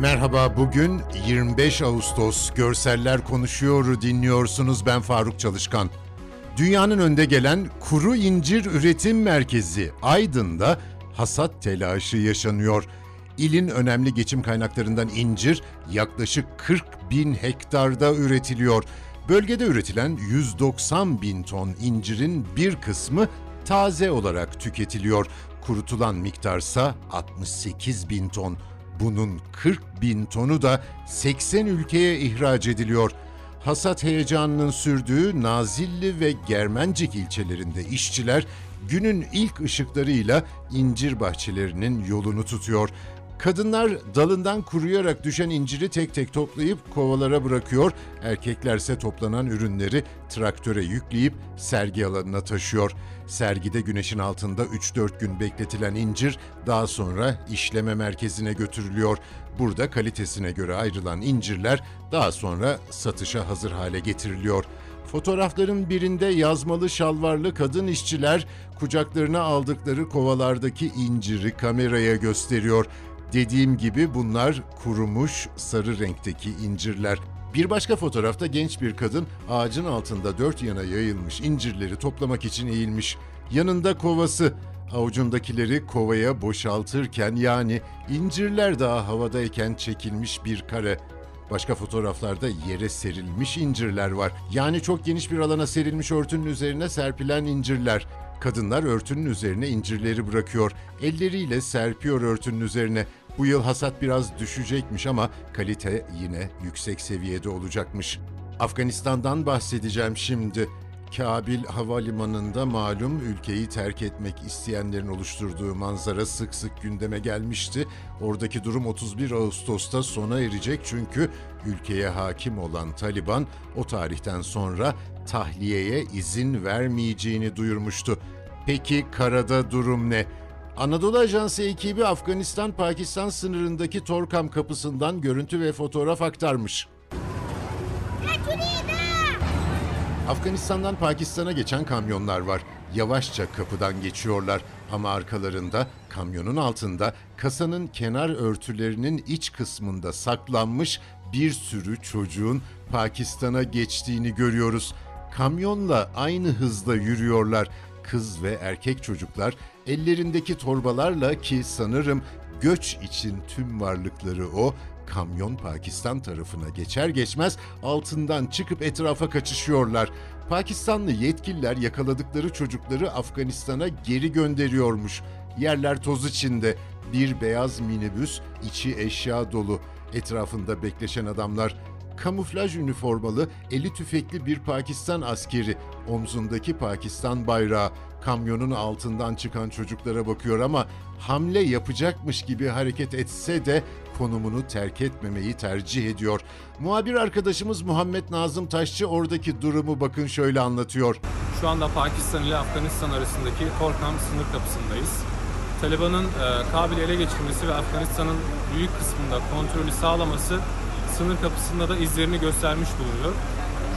Merhaba, bugün 25 Ağustos Görseller Konuşuyor'u dinliyorsunuz. Ben Faruk Çalışkan. Dünyanın önde gelen kuru incir üretim merkezi Aydın'da hasat telaşı yaşanıyor. İlin önemli geçim kaynaklarından incir yaklaşık 40 bin hektarda üretiliyor. Bölgede üretilen 190 bin ton incirin bir kısmı taze olarak tüketiliyor. Kurutulan miktarsa 68 bin ton. Bunun 40 bin tonu da 80 ülkeye ihraç ediliyor. Hasat heyecanının sürdüğü Nazilli ve Germencik ilçelerinde işçiler günün ilk ışıklarıyla incir bahçelerinin yolunu tutuyor. Kadınlar dalından kuruyarak düşen inciri tek tek toplayıp kovalara bırakıyor. Erkeklerse toplanan ürünleri traktöre yükleyip sergi alanına taşıyor. Sergide güneşin altında 3-4 gün bekletilen incir daha sonra işleme merkezine götürülüyor. Burada kalitesine göre ayrılan incirler daha sonra satışa hazır hale getiriliyor. Fotoğrafların birinde yazmalı şalvarlı kadın işçiler kucaklarına aldıkları kovalardaki inciri kameraya gösteriyor. Dediğim gibi bunlar kurumuş sarı renkteki incirler. Bir başka fotoğrafta genç bir kadın ağacın altında dört yana yayılmış incirleri toplamak için eğilmiş. Yanında kovası. Avucundakileri kovaya boşaltırken yani incirler daha havadayken çekilmiş bir kare. Başka fotoğraflarda yere serilmiş incirler var. Yani çok geniş bir alana serilmiş örtünün üzerine serpilen incirler. Kadınlar örtünün üzerine incirleri bırakıyor. Elleriyle serpiyor örtünün üzerine. Bu yıl hasat biraz düşecekmiş ama kalite yine yüksek seviyede olacakmış. Afganistan'dan bahsedeceğim şimdi. Kabil Havalimanı'nda malum ülkeyi terk etmek isteyenlerin oluşturduğu manzara sık sık gündeme gelmişti. Oradaki durum 31 Ağustos'ta sona erecek çünkü ülkeye hakim olan Taliban o tarihten sonra tahliyeye izin vermeyeceğini duyurmuştu. Peki karada durum ne? Anadolu Ajansı ekibi Afganistan-Pakistan sınırındaki Torkam kapısından görüntü ve fotoğraf aktarmış. Afganistan'dan Pakistan'a geçen kamyonlar var. Yavaşça kapıdan geçiyorlar ama arkalarında kamyonun altında kasanın kenar örtülerinin iç kısmında saklanmış bir sürü çocuğun Pakistan'a geçtiğini görüyoruz. Kamyonla aynı hızla yürüyorlar. Kız ve erkek çocuklar ellerindeki torbalarla ki sanırım göç için tüm varlıkları o kamyon Pakistan tarafına geçer geçmez altından çıkıp etrafa kaçışıyorlar. Pakistanlı yetkililer yakaladıkları çocukları Afganistan'a geri gönderiyormuş. Yerler toz içinde. Bir beyaz minibüs, içi eşya dolu. Etrafında bekleşen adamlar kamuflaj üniformalı, eli tüfekli bir Pakistan askeri, omzundaki Pakistan bayrağı, kamyonun altından çıkan çocuklara bakıyor ama hamle yapacakmış gibi hareket etse de konumunu terk etmemeyi tercih ediyor. Muhabir arkadaşımız Muhammed Nazım Taşçı oradaki durumu bakın şöyle anlatıyor. Şu anda Pakistan ile Afganistan arasındaki Torkam sınır kapısındayız. Taliban'ın e, Kabil'i ele geçirmesi ve Afganistan'ın büyük kısmında kontrolü sağlaması sınır kapısında da izlerini göstermiş bulunuyor.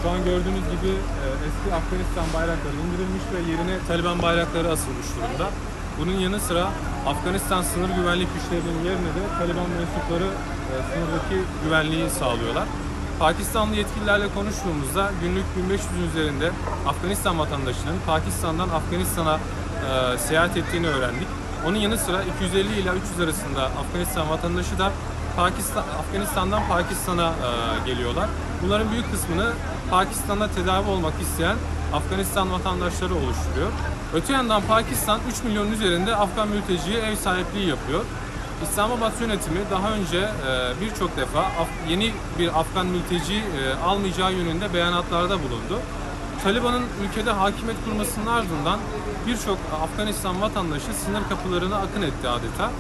Şu an gördüğünüz gibi e, eski Afganistan bayrakları indirilmiş ve yerine Taliban bayrakları asılmış durumda. Bunun yanı sıra Afganistan sınır güvenlik güçlerinin yerine de Taliban mensupları e, sınırdaki güvenliği sağlıyorlar. Pakistanlı yetkililerle konuştuğumuzda günlük 1500'ün üzerinde Afganistan vatandaşının Pakistan'dan Afganistan'a e, seyahat ettiğini öğrendik. Onun yanı sıra 250 ila 300 arasında Afganistan vatandaşı da Pakistan, Afganistan'dan Pakistan'a e, geliyorlar. Bunların büyük kısmını Pakistan'da tedavi olmak isteyen Afganistan vatandaşları oluşturuyor. Öte yandan Pakistan 3 milyon üzerinde Afgan mülteciye ev sahipliği yapıyor. İslamabad yönetimi daha önce e, birçok defa yeni bir Afgan mülteci e, almayacağı yönünde beyanatlarda bulundu. Taliban'ın ülkede hakimiyet kurmasının ardından birçok Afganistan vatandaşı sınır kapılarına akın etti adeta.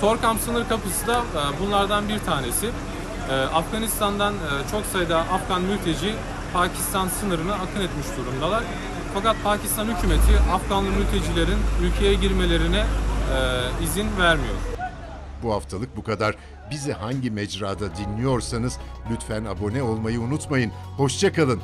Torkam sınır kapısı da e, bunlardan bir tanesi. E, Afganistan'dan e, çok sayıda Afgan mülteci Pakistan sınırına akın etmiş durumdalar. Fakat Pakistan hükümeti Afganlı mültecilerin ülkeye girmelerine izin vermiyor. Bu haftalık bu kadar. Bizi hangi mecrada dinliyorsanız lütfen abone olmayı unutmayın. Hoşçakalın.